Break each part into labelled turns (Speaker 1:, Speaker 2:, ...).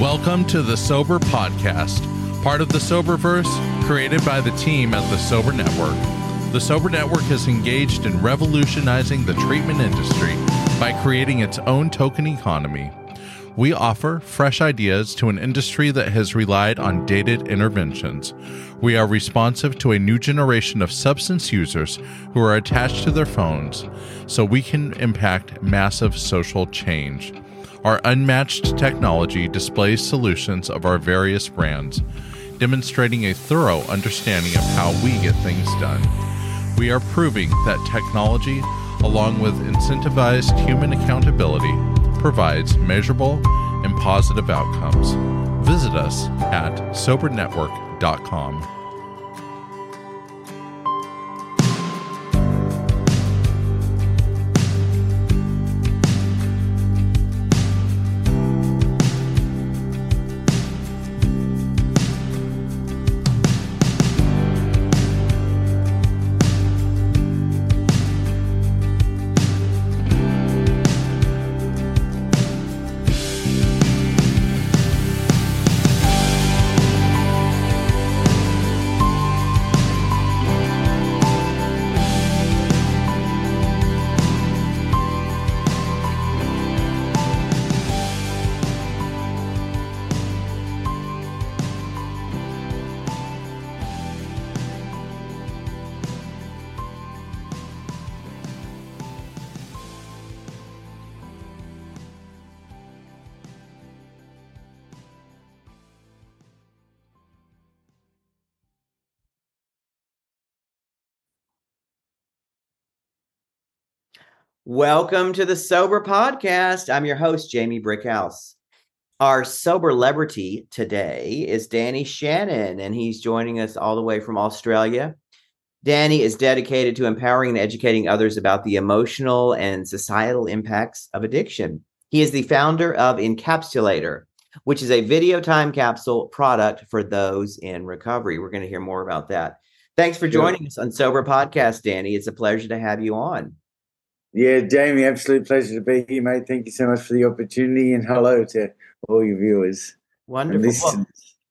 Speaker 1: Welcome to the Sober Podcast, part of the Soberverse, created by the team at the Sober Network. The Sober Network is engaged in revolutionizing the treatment industry by creating its own token economy. We offer fresh ideas to an industry that has relied on dated interventions. We are responsive to a new generation of substance users who are attached to their phones so we can impact massive social change. Our unmatched technology displays solutions of our various brands, demonstrating a thorough understanding of how we get things done. We are proving that technology, along with incentivized human accountability, provides measurable and positive outcomes. Visit us at sobernetwork.com.
Speaker 2: Welcome to the Sober Podcast. I'm your host, Jamie Brickhouse. Our sober celebrity today is Danny Shannon, and he's joining us all the way from Australia. Danny is dedicated to empowering and educating others about the emotional and societal impacts of addiction. He is the founder of Encapsulator, which is a video time capsule product for those in recovery. We're going to hear more about that. Thanks for joining us on Sober Podcast, Danny. It's a pleasure to have you on.
Speaker 3: Yeah, Jamie, absolute pleasure to be here, mate. Thank you so much for the opportunity and hello to all your viewers.
Speaker 2: Wonderful. Well,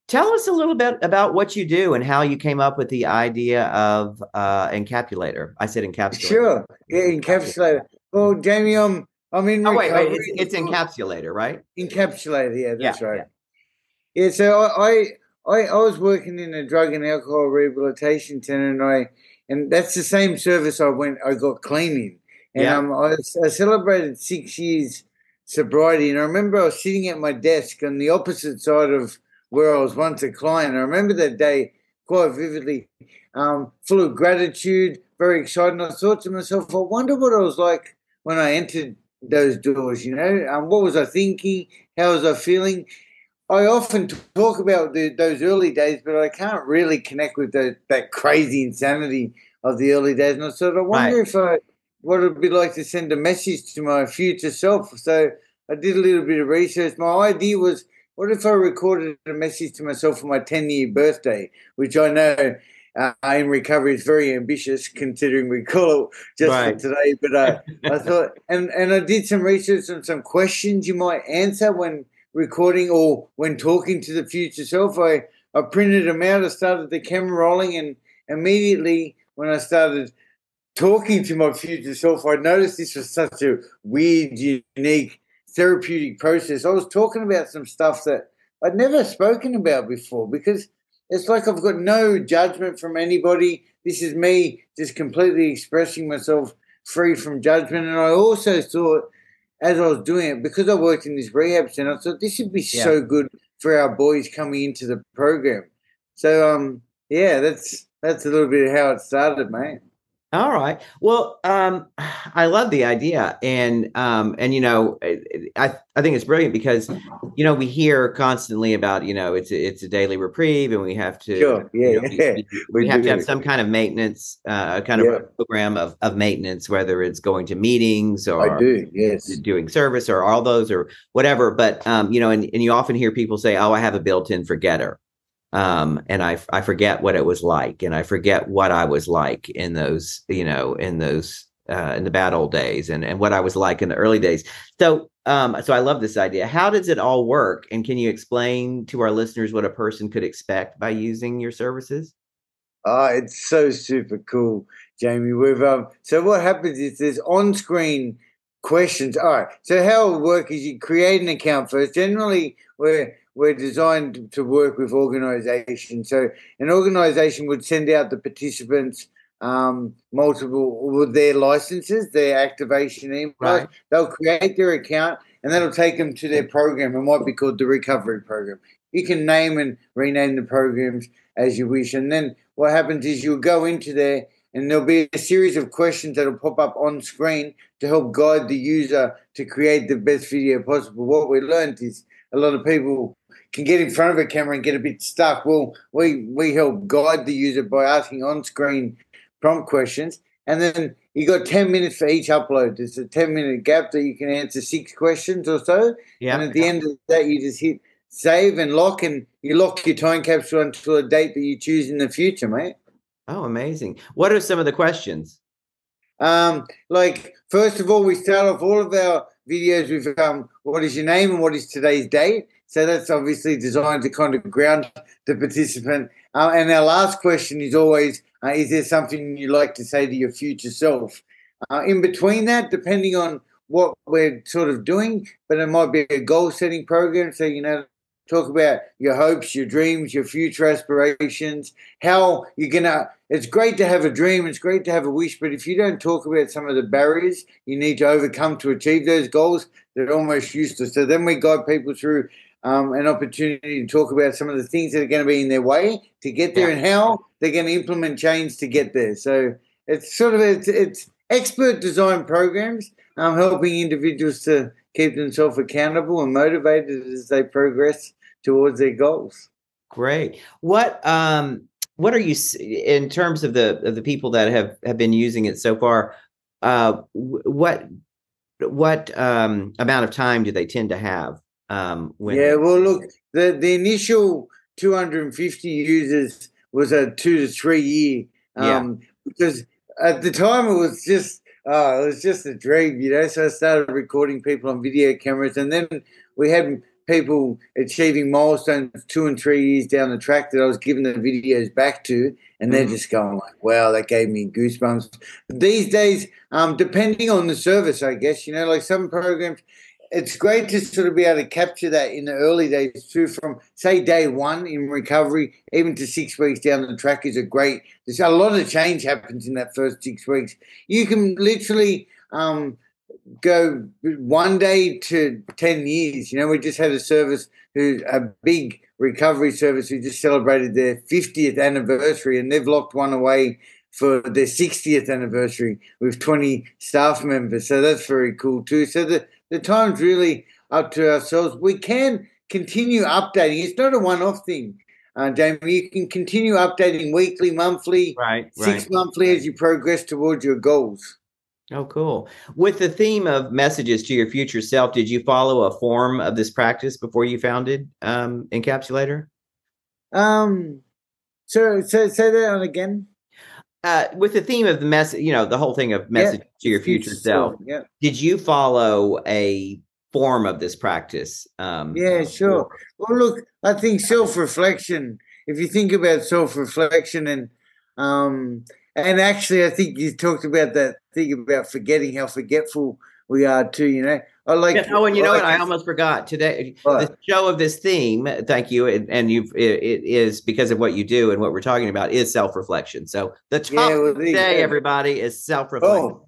Speaker 2: tell us a little bit about what you do and how you came up with the idea of uh, encapsulator. I said encapsulator.
Speaker 3: Sure. Yeah, encapsulator. Well, Jamie, I'm, I'm in.
Speaker 2: Oh, wait, wait. It's, it's, encapsulator, right?
Speaker 3: Encapsulator. Yeah, that's yeah, right. Yeah. yeah so I, I, I was working in a drug and alcohol rehabilitation center, and I, and that's the same service I went. I got cleaning and yeah. um, I, I, celebrated six years sobriety. And I remember I was sitting at my desk on the opposite side of where I was once a client. I remember that day quite vividly, um, full of gratitude, very excited. And I thought to myself, I wonder what I was like when I entered those doors, you know? Um, what was I thinking? How was I feeling? I often talk about the, those early days, but I can't really connect with the, that crazy insanity of the early days. And I thought, I wonder right. if I what it would be like to send a message to my future self. So I did a little bit of research. My idea was, what if I recorded a message to myself for my 10 year birthday, which I know uh, in recovery is very ambitious considering we call it just right. for today. But uh, I thought, and, and I did some research on some questions you might answer when recording or when talking to the future self. I, I printed them out, I started the camera rolling, and immediately when I started talking to my future self, I noticed this was such a weird, unique, therapeutic process. I was talking about some stuff that I'd never spoken about before because it's like I've got no judgment from anybody. This is me just completely expressing myself free from judgment. And I also thought, as I was doing it, because I worked in this rehab center, I thought this would be yeah. so good for our boys coming into the program. So, um, yeah, that's that's a little bit of how it started, mate.
Speaker 2: All right. Well, um, I love the idea, and um, and you know, I I think it's brilliant because you know we hear constantly about you know it's a, it's a daily reprieve, and we have to
Speaker 3: sure. yeah, you know,
Speaker 2: yeah. we, we have to have some kind of maintenance, uh, kind of yeah. program of of maintenance, whether it's going to meetings or
Speaker 3: I do yes
Speaker 2: doing service or all those or whatever. But um, you know, and and you often hear people say, "Oh, I have a built-in forgetter." Um, and I, I forget what it was like and i forget what i was like in those you know in those uh, in the bad old days and, and what I was like in the early days. So, um, so I love this idea. How does it all work? And can you explain to our listeners what a person could expect by using your services?
Speaker 3: Oh, it's so super cool, Jamie. We've um, so what happens is there's on-screen questions. All right. So how it work is you create an account first. Generally, we're we're designed to work with organizations. So an organization would send out the participants um, multiple with their licenses, their activation email. Right. They'll create their account and that'll take them to their program. It might be called the recovery program. You can name and rename the programs as you wish. And then what happens is you'll go into there and there'll be a series of questions that'll pop up on screen to help guide the user to create the best video possible. What we learned is a lot of people can get in front of a camera and get a bit stuck. Well, we we help guide the user by asking on screen prompt questions. And then you got 10 minutes for each upload. There's a 10 minute gap that you can answer six questions or so. Yeah. And at the end of that, you just hit save and lock, and you lock your time capsule until a date that you choose in the future, mate.
Speaker 2: Oh, amazing. What are some of the questions?
Speaker 3: Um, like, first of all, we start off all of our videos with um, what is your name and what is today's date. So that's obviously designed to kind of ground the participant. Uh, and our last question is always uh, is there something you'd like to say to your future self? Uh, in between that, depending on what we're sort of doing, but it might be a goal setting program. So, you know, talk about your hopes, your dreams, your future aspirations, how you're going to. It's great to have a dream, it's great to have a wish, but if you don't talk about some of the barriers you need to overcome to achieve those goals, they're almost useless. So then we guide people through um, an opportunity to talk about some of the things that are going to be in their way to get there yeah. and how they're going to implement change to get there. So it's sort of it's, it's expert design programs um, helping individuals to keep themselves accountable and motivated as they progress towards their goals.
Speaker 2: Great. What um what are you in terms of the of the people that have have been using it so far? Uh, what what um amount of time do they tend to have?
Speaker 3: Um, yeah, well, look, the the initial 250 users was a two to three year. Um, yeah. Because at the time it was just uh, it was just a dream, you know. So I started recording people on video cameras, and then we had people achieving milestones two and three years down the track that I was giving the videos back to, and they're mm. just going like, "Wow, that gave me goosebumps." These days, um, depending on the service, I guess you know, like some programs, it's great to sort of be able to capture that in the early days too, from say day one in recovery, even to six weeks down the track is a great. There's a lot of change happens in that first six weeks. You can literally um, go one day to ten years. You know, we just had a service who a big recovery service who just celebrated their 50th anniversary, and they've locked one away for their 60th anniversary with 20 staff members. So that's very cool too. So the the time's really up to ourselves. We can continue updating. It's not a one-off thing, uh, Jamie. You can continue updating weekly, monthly,
Speaker 2: right,
Speaker 3: six right. monthly as you progress towards your goals.
Speaker 2: Oh, cool. With the theme of messages to your future self, did you follow a form of this practice before you founded um, Encapsulator?
Speaker 3: Um, so, so say that again.
Speaker 2: Uh, with the theme of the message, you know, the whole thing of message yeah, to your future, self. Yeah. Did you follow a form of this practice?
Speaker 3: Um, yeah, sure. Well, look, I think self reflection. If you think about self reflection and um, and actually, I think you talked about that thing about forgetting how forgetful we are too. You know,
Speaker 2: I like. Yeah, oh, and you know like what? I almost forgot today. What? The show of this theme, thank you, and, and you it, it is because of what you do and what we're talking about is self reflection. So the topic yeah, well, today, everybody, is self reflection.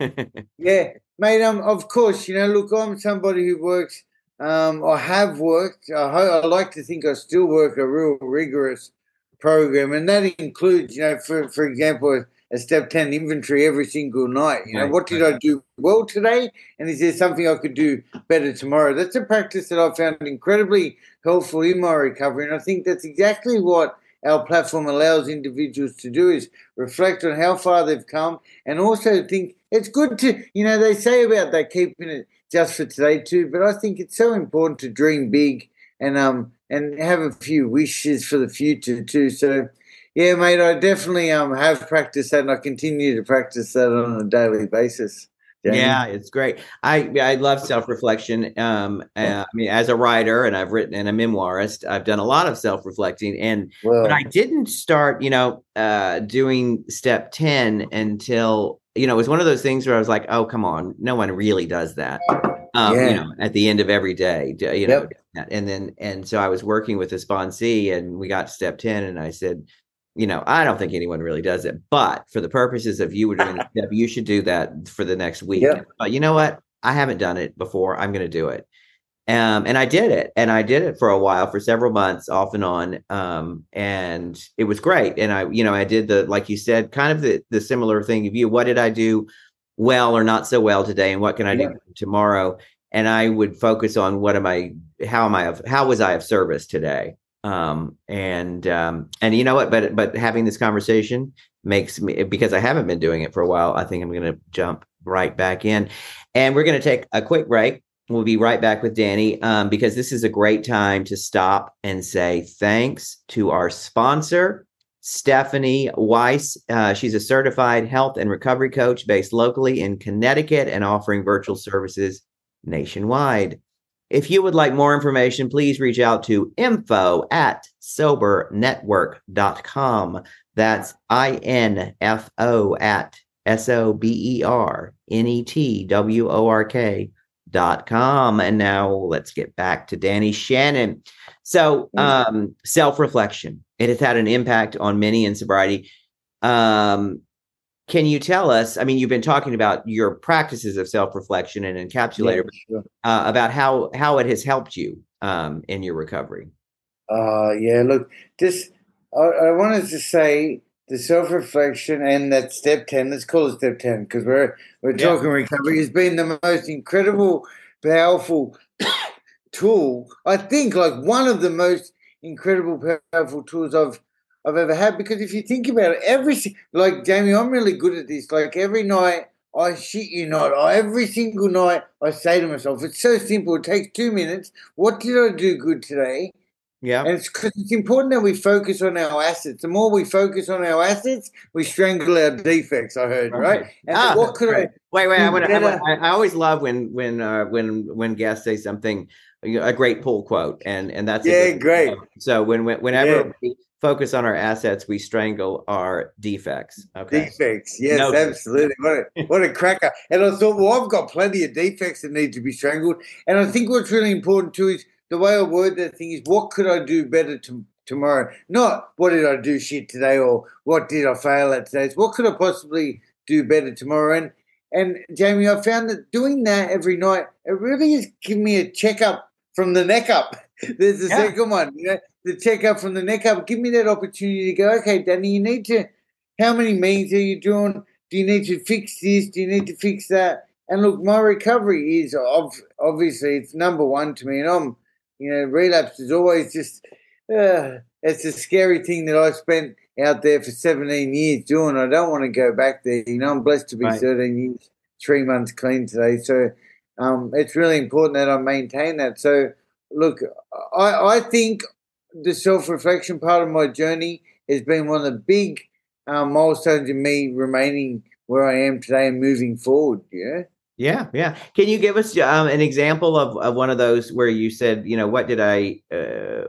Speaker 3: Oh. yeah, mate. Um, of course, you know. Look, I'm somebody who works. Um, I have worked. I, I like to think I still work a real rigorous program, and that includes, you know, for for example, a step 10 inventory every single night. You know, right, what did right. I do well today? And is there something I could do better tomorrow? That's a practice that I found incredibly helpful in my recovery. And I think that's exactly what our platform allows individuals to do is reflect on how far they've come and also think it's good to, you know, they say about that keeping it just for today too, but I think it's so important to dream big and um and have a few wishes for the future too. So Yeah, mate, I definitely um have practiced that, and I continue to practice that on a daily basis.
Speaker 2: Yeah, it's great. I I love self reflection. Um, uh, I mean, as a writer, and I've written and a memoirist, I've done a lot of self reflecting. And but I didn't start, you know, uh, doing step ten until you know it was one of those things where I was like, oh, come on, no one really does that. Um, yeah. you know, at the end of every day, you know, yep. and then and so I was working with a sponsee, and we got to step ten, and I said, you know, I don't think anyone really does it, but for the purposes of you were doing the step, you should do that for the next week. Yep. But you know what? I haven't done it before. I'm going to do it. Um, and I did it, and I did it for a while, for several months, off and on. Um, and it was great. And I, you know, I did the, like you said, kind of the the similar thing of you. What did I do well or not so well today, and what can I yeah. do tomorrow? And I would focus on what am I, how am I of, how was I of service today? Um, and um, and you know what but but having this conversation makes me because i haven't been doing it for a while i think i'm going to jump right back in. And we're going to take a quick break. We'll be right back with danny um, because this is a great time to stop and say thanks to our sponsor stephanie weiss. Uh, she's a certified health and recovery coach based locally in connecticut and offering virtual services nationwide if you would like more information, please reach out to info at sobernetwork.com. That's I N F O at S O B E R N E T W O R K dot com. And now let's get back to Danny Shannon. So, mm. um, self reflection. It has had an impact on many in sobriety. Um, can you tell us? I mean, you've been talking about your practices of self-reflection and encapsulator, yeah, sure. uh, about how how it has helped you um, in your recovery.
Speaker 3: Uh, yeah. Look, this I, I wanted to say the self-reflection and that step ten. Let's call it step ten because we're we're yeah. talking recovery has been the most incredible, powerful tool. I think like one of the most incredible, powerful tools I've I've ever had. Because if you think about it, every like Jamie, I'm really good at this. Like every night, I shit you not, every single night I say to myself, it's so simple. It takes two minutes. What did I do good today?
Speaker 2: Yeah,
Speaker 3: and it's because it's important that we focus on our assets. The more we focus on our assets, we strangle our defects. I heard right.
Speaker 2: And ah, what could I? Wait, wait. I, would, I, would, I, always love when when uh, when when guests say something a great pull quote, and and that's
Speaker 3: yeah, great.
Speaker 2: So when whenever yeah focus on our assets, we strangle our defects.
Speaker 3: Okay. Defects, yes, no absolutely. What a, what a cracker. And I thought, well, I've got plenty of defects that need to be strangled. And I think what's really important too is the way I word that thing is what could I do better to, tomorrow? Not what did I do shit today or what did I fail at today? It's what could I possibly do better tomorrow? And and Jamie, I found that doing that every night, it really has given me a checkup from the neck up. There's the yeah. second one. You know, the checkup from the neck up. Give me that opportunity to go, okay, Danny, you need to, how many meetings are you doing? Do you need to fix this? Do you need to fix that? And look, my recovery is obviously it's number one to me. And I'm, you know, relapse is always just, uh, it's a scary thing that I spent out there for 17 years doing. I don't want to go back there. You know, I'm blessed to be right. 13 years, three months clean today. So um, it's really important that I maintain that. So, look, I, I think the self reflection part of my journey has been one of the big um, milestones in me remaining where I am today and moving forward. Yeah.
Speaker 2: Yeah, yeah. Can you give us um, an example of, of one of those where you said, you know, what did I, uh,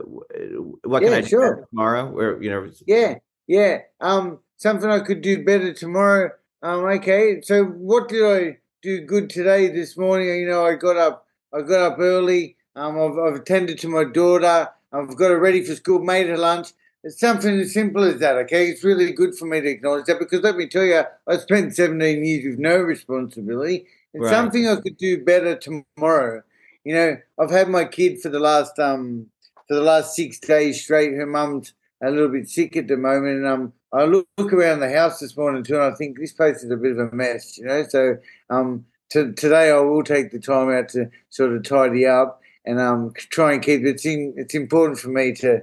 Speaker 2: what can yeah, I do sure. tomorrow? Or you know,
Speaker 3: yeah, yeah. Um, something I could do better tomorrow. Um, okay. So what did I do good today? This morning, you know, I got up, I got up early. Um, I've, I've attended to my daughter. I've got her ready for school, made her lunch. It's something as simple as that, okay? It's really good for me to acknowledge that because let me tell you, I spent 17 years with no responsibility. It's right. something I could do better tomorrow. You know, I've had my kid for the last um for the last six days straight. Her mum's a little bit sick at the moment, and um, I look, look around the house this morning too, and I think this place is a bit of a mess. You know, so um, to, today I will take the time out to sort of tidy up and I'm trying to keep it's in, it's important for me to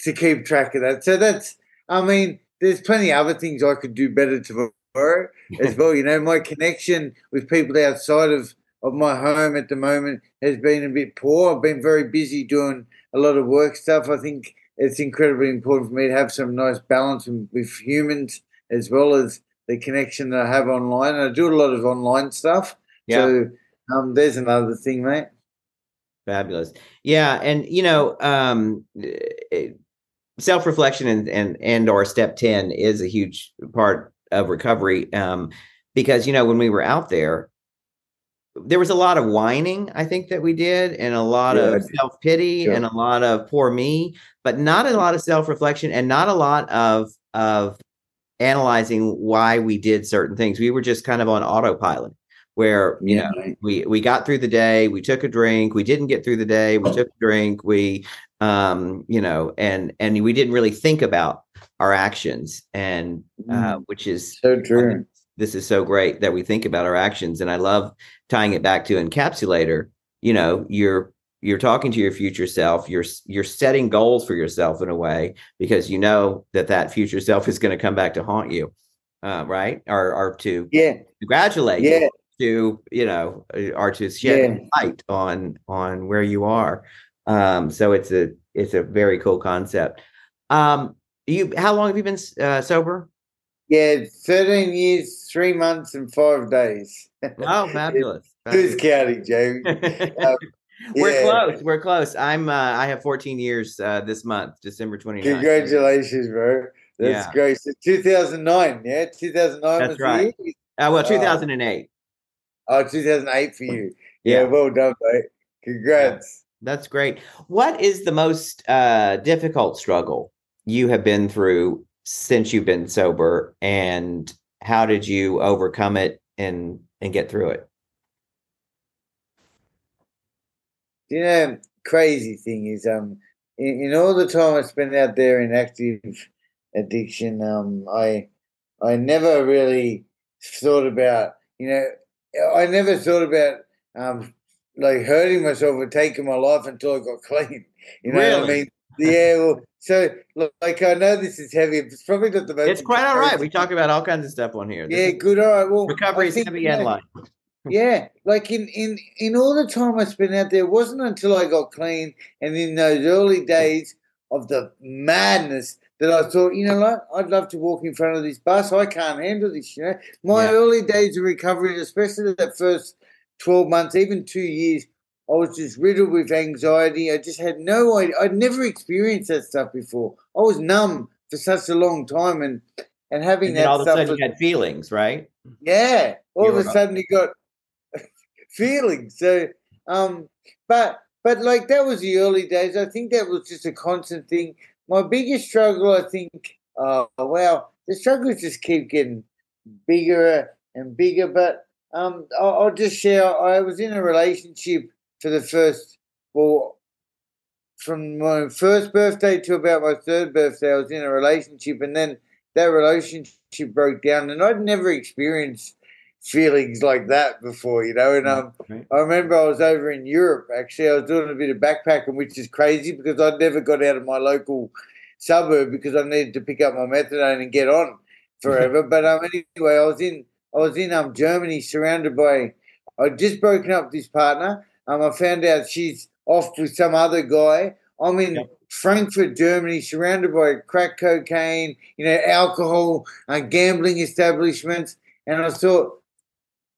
Speaker 3: to keep track of that. So that's I mean, there's plenty of other things I could do better tomorrow as well. You know, my connection with people outside of of my home at the moment has been a bit poor. I've been very busy doing a lot of work stuff. I think it's incredibly important for me to have some nice balance with humans as well as the connection that I have online. And I do a lot of online stuff. Yeah. So um, there's another thing, mate.
Speaker 2: Fabulous. Yeah, and you know, um, self-reflection and and and or step 10 is a huge part of recovery um, because you know when we were out there there was a lot of whining i think that we did and a lot yeah, of self-pity and a lot of poor me but not a lot of self-reflection and not a lot of of analyzing why we did certain things. We were just kind of on autopilot where you yeah. know we we got through the day we took a drink we didn't get through the day we took a drink we um you know and and we didn't really think about our actions and uh mm. which is
Speaker 3: so true.
Speaker 2: this is so great that we think about our actions and i love tying it back to encapsulator. You know you're you're talking to your future self you're you're setting goals for yourself in a way because you know that that future self is going to come back to haunt you uh, right? Or or to
Speaker 3: yeah.
Speaker 2: congratulate
Speaker 3: yeah.
Speaker 2: you to you know or to shed yeah. light on on where you are. Um so it's a it's a very cool concept. Um you how long have you been uh, sober?
Speaker 3: Yeah 13 years three months and five days.
Speaker 2: Oh fabulous
Speaker 3: who's counting jamie um,
Speaker 2: we're yeah. close we're close. I'm uh, i have 14 years uh this month december 29th
Speaker 3: congratulations bro. That's yeah. great. So 2009 yeah? 2009
Speaker 2: that's right. uh, well 2008
Speaker 3: Oh, 2008 for you. Yeah, yeah well done, mate. Congrats.
Speaker 2: Yeah, that's great. What is the most uh, difficult struggle you have been through since you've been sober, and how did you overcome it and and get through it?
Speaker 3: You know, crazy thing is, um, in, in all the time I spent out there in active addiction, um, I I never really thought about you know I never thought about um, like hurting myself or taking my life until I got clean. You know
Speaker 2: really?
Speaker 3: what I mean? Yeah. Well, so like I know this is heavy. It's probably not the most.
Speaker 2: It's quite all right. We talk about all kinds of stuff on here.
Speaker 3: This yeah. Good. All right. Well,
Speaker 2: recovery is heavy and light.
Speaker 3: yeah, like in in in all the time I spent out there, it wasn't until I got clean and in those early days of the madness that I thought, you know what, I'd love to walk in front of this bus. I can't handle this, you know. My yeah. early days of recovery, especially that first 12 months, even two years, I was just riddled with anxiety. I just had no idea. I'd never experienced that stuff before. I was numb for such a long time and and having
Speaker 2: and
Speaker 3: that
Speaker 2: all of
Speaker 3: a
Speaker 2: sudden you had feelings, right?
Speaker 3: Yeah. All you of a sudden you got feelings. So um but but like that was the early days. I think that was just a constant thing my biggest struggle, I think, uh, well, the struggles just keep getting bigger and bigger. But um, I'll, I'll, just share. I was in a relationship for the first, well, from my first birthday to about my third birthday, I was in a relationship, and then that relationship broke down, and I'd never experienced feelings like that before, you know. And um, I remember I was over in Europe. Actually, I was doing a bit of backpacking, which is crazy because I'd never got out of my local suburb because I needed to pick up my methadone and get on forever. but um, anyway, I was in I was in um Germany, surrounded by. I'd just broken up with this partner. Um, I found out she's off with some other guy. I'm in yep. Frankfurt, Germany, surrounded by crack cocaine, you know, alcohol, uh, gambling establishments. And I thought,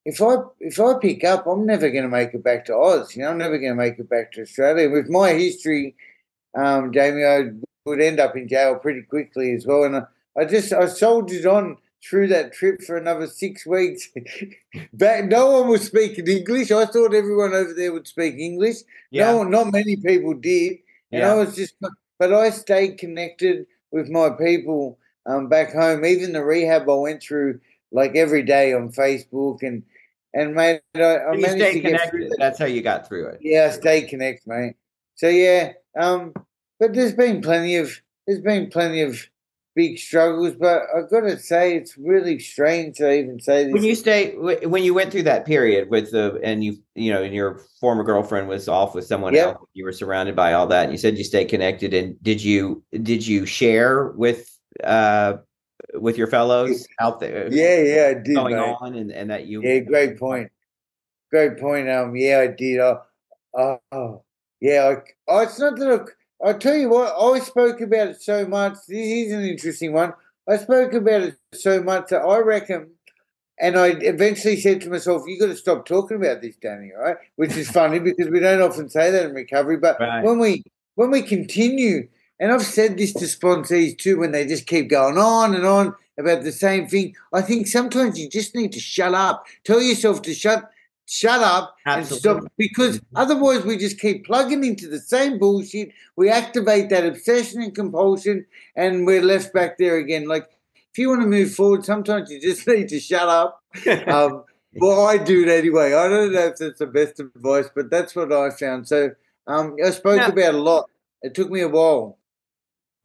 Speaker 3: if I if I pick up, I'm never going to make it back to Oz. You know, I'm never going to make it back to Australia. With my history, um, Jamie, I would end up in jail pretty quickly as well. And I, I just I soldiered on through that trip for another six weeks. Back, no one was speaking English. I thought everyone over there would speak English. Yeah. No, not many people did. And yeah. I was just, but I stayed connected with my people um, back home. Even the rehab I went through, like every day on Facebook and and I managed to get through
Speaker 2: that. That's how you got through it.
Speaker 3: Yeah, stay connected, mate. So yeah, um, but there's been plenty of there's been plenty of big struggles, but I've got to say it's really strange to even say this.
Speaker 2: When you stay, when you went through that period with the, and you, you know, and your former girlfriend was off with someone yep. else, you were surrounded by all that, and you said you stay connected. And did you, did you share with, uh, with your fellows out there?
Speaker 3: Yeah, yeah, I did.
Speaker 2: Going mate. on, and, and that you.
Speaker 3: Yeah, great point. Great point. Um, yeah, I did. Uh, oh, yeah. I, oh, it's not that I, I'll tell you what, I spoke about it so much. This is an interesting one. I spoke about it so much that I reckon, and I eventually said to myself, "You got to stop talking about this, Danny." Right? Which is funny because we don't often say that in recovery, but right. when we when we continue, and I've said this to sponsees too, when they just keep going on and on about the same thing, I think sometimes you just need to shut up. Tell yourself to shut shut up Absolutely. and stop because otherwise we just keep plugging into the same bullshit. We activate that obsession and compulsion and we're left back there again. Like if you want to move forward, sometimes you just need to shut up. Um, well, I do it anyway. I don't know if that's the best advice, but that's what I found. So um, I spoke no. about a lot. It took me a while.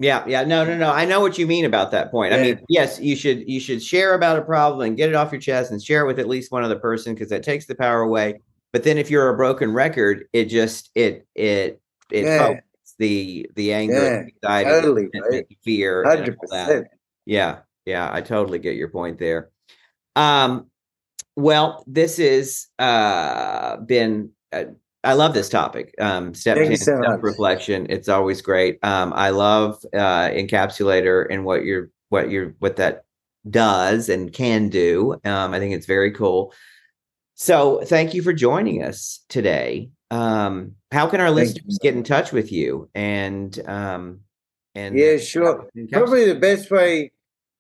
Speaker 2: Yeah, yeah, no, no, no. I know what you mean about that point. Yeah. I mean, yes, you should you should share about a problem and get it off your chest and share it with at least one other person because that takes the power away. But then if you're a broken record, it just it it it yeah. the the anger, yeah, anxiety, totally, right? fear, 100%. Yeah, yeah, I totally get your point there. Um, well, this is uh been uh, I love this topic. Um, step Thank 10, so reflection. It's always great. Um, I love uh, encapsulator and what you're what you're what that does and can do. Um, I think it's very cool. So thank you for joining us today. Um, how can our thank listeners you. get in touch with you? And um, and
Speaker 3: yeah, sure. Probably the best way,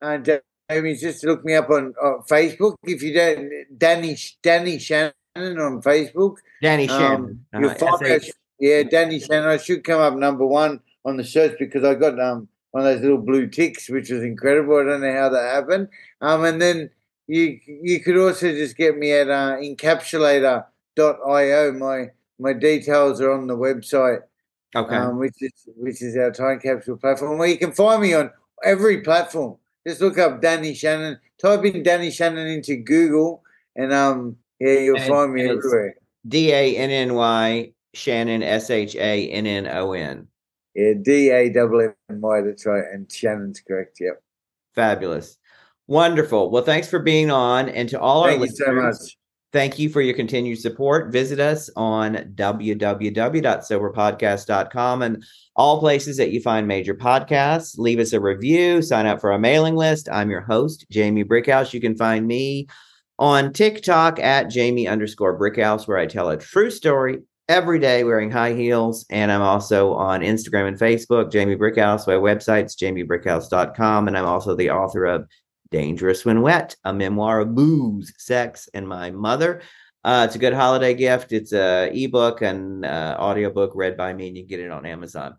Speaker 3: uh, Jamie, is just look me up on, on Facebook. If you don't, Danny Danny Shannon on Facebook.
Speaker 2: Danny um, Shannon.
Speaker 3: Um, you'll find us, yeah, Danny Shannon. I should come up number one on the search because I got um one of those little blue ticks, which was incredible. I don't know how that happened. Um, and then you you could also just get me at uh, encapsulator.io. My my details are on the website.
Speaker 2: Okay.
Speaker 3: Um, which is which is our time capsule platform where you can find me on every platform. Just look up Danny Shannon. Type in Danny Shannon into Google, and um, yeah, you'll and, find me everywhere.
Speaker 2: D A N N Y Shannon S H A N N O N.
Speaker 3: Yeah, D A W N Y. That's right, and Shannon's correct. Yep.
Speaker 2: Fabulous, wonderful. Well, thanks for being on, and to all
Speaker 3: Thank
Speaker 2: our
Speaker 3: listeners. Thank you so much.
Speaker 2: Thank you for your continued support. Visit us on www.soberpodcast.com and all places that you find major podcasts. Leave us a review, sign up for our mailing list. I'm your host, Jamie Brickhouse. You can find me on TikTok at Jamie underscore Brickhouse, where I tell a true story every day wearing high heels. And I'm also on Instagram and Facebook, Jamie Brickhouse. My website's jamiebrickhouse.com. And I'm also the author of Dangerous When Wet, a memoir of booze, sex, and my mother. Uh, it's a good holiday gift. It's a ebook and uh, audiobook read by me, and you can get it on Amazon.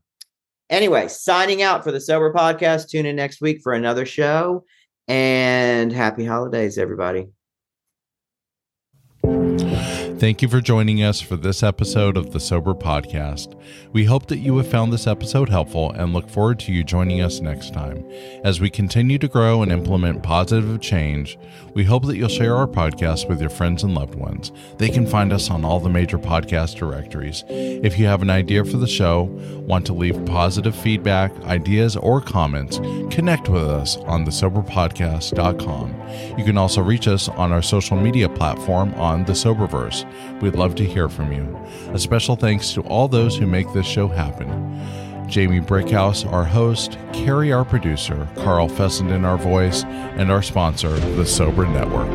Speaker 2: Anyway, signing out for the Sober Podcast. Tune in next week for another show. And happy holidays, everybody.
Speaker 1: Thank you for joining us for this episode of the Sober Podcast. We hope that you have found this episode helpful and look forward to you joining us next time. As we continue to grow and implement positive change, we hope that you'll share our podcast with your friends and loved ones. They can find us on all the major podcast directories. If you have an idea for the show, want to leave positive feedback, ideas, or comments, connect with us on thesoberpodcast.com. You can also reach us on our social media platform on the Soberverse. We'd love to hear from you. A special thanks to all those who make this show happen. Jamie Brickhouse, our host, Carrie, our producer, Carl Fessenden, our voice, and our sponsor, the Sober Network.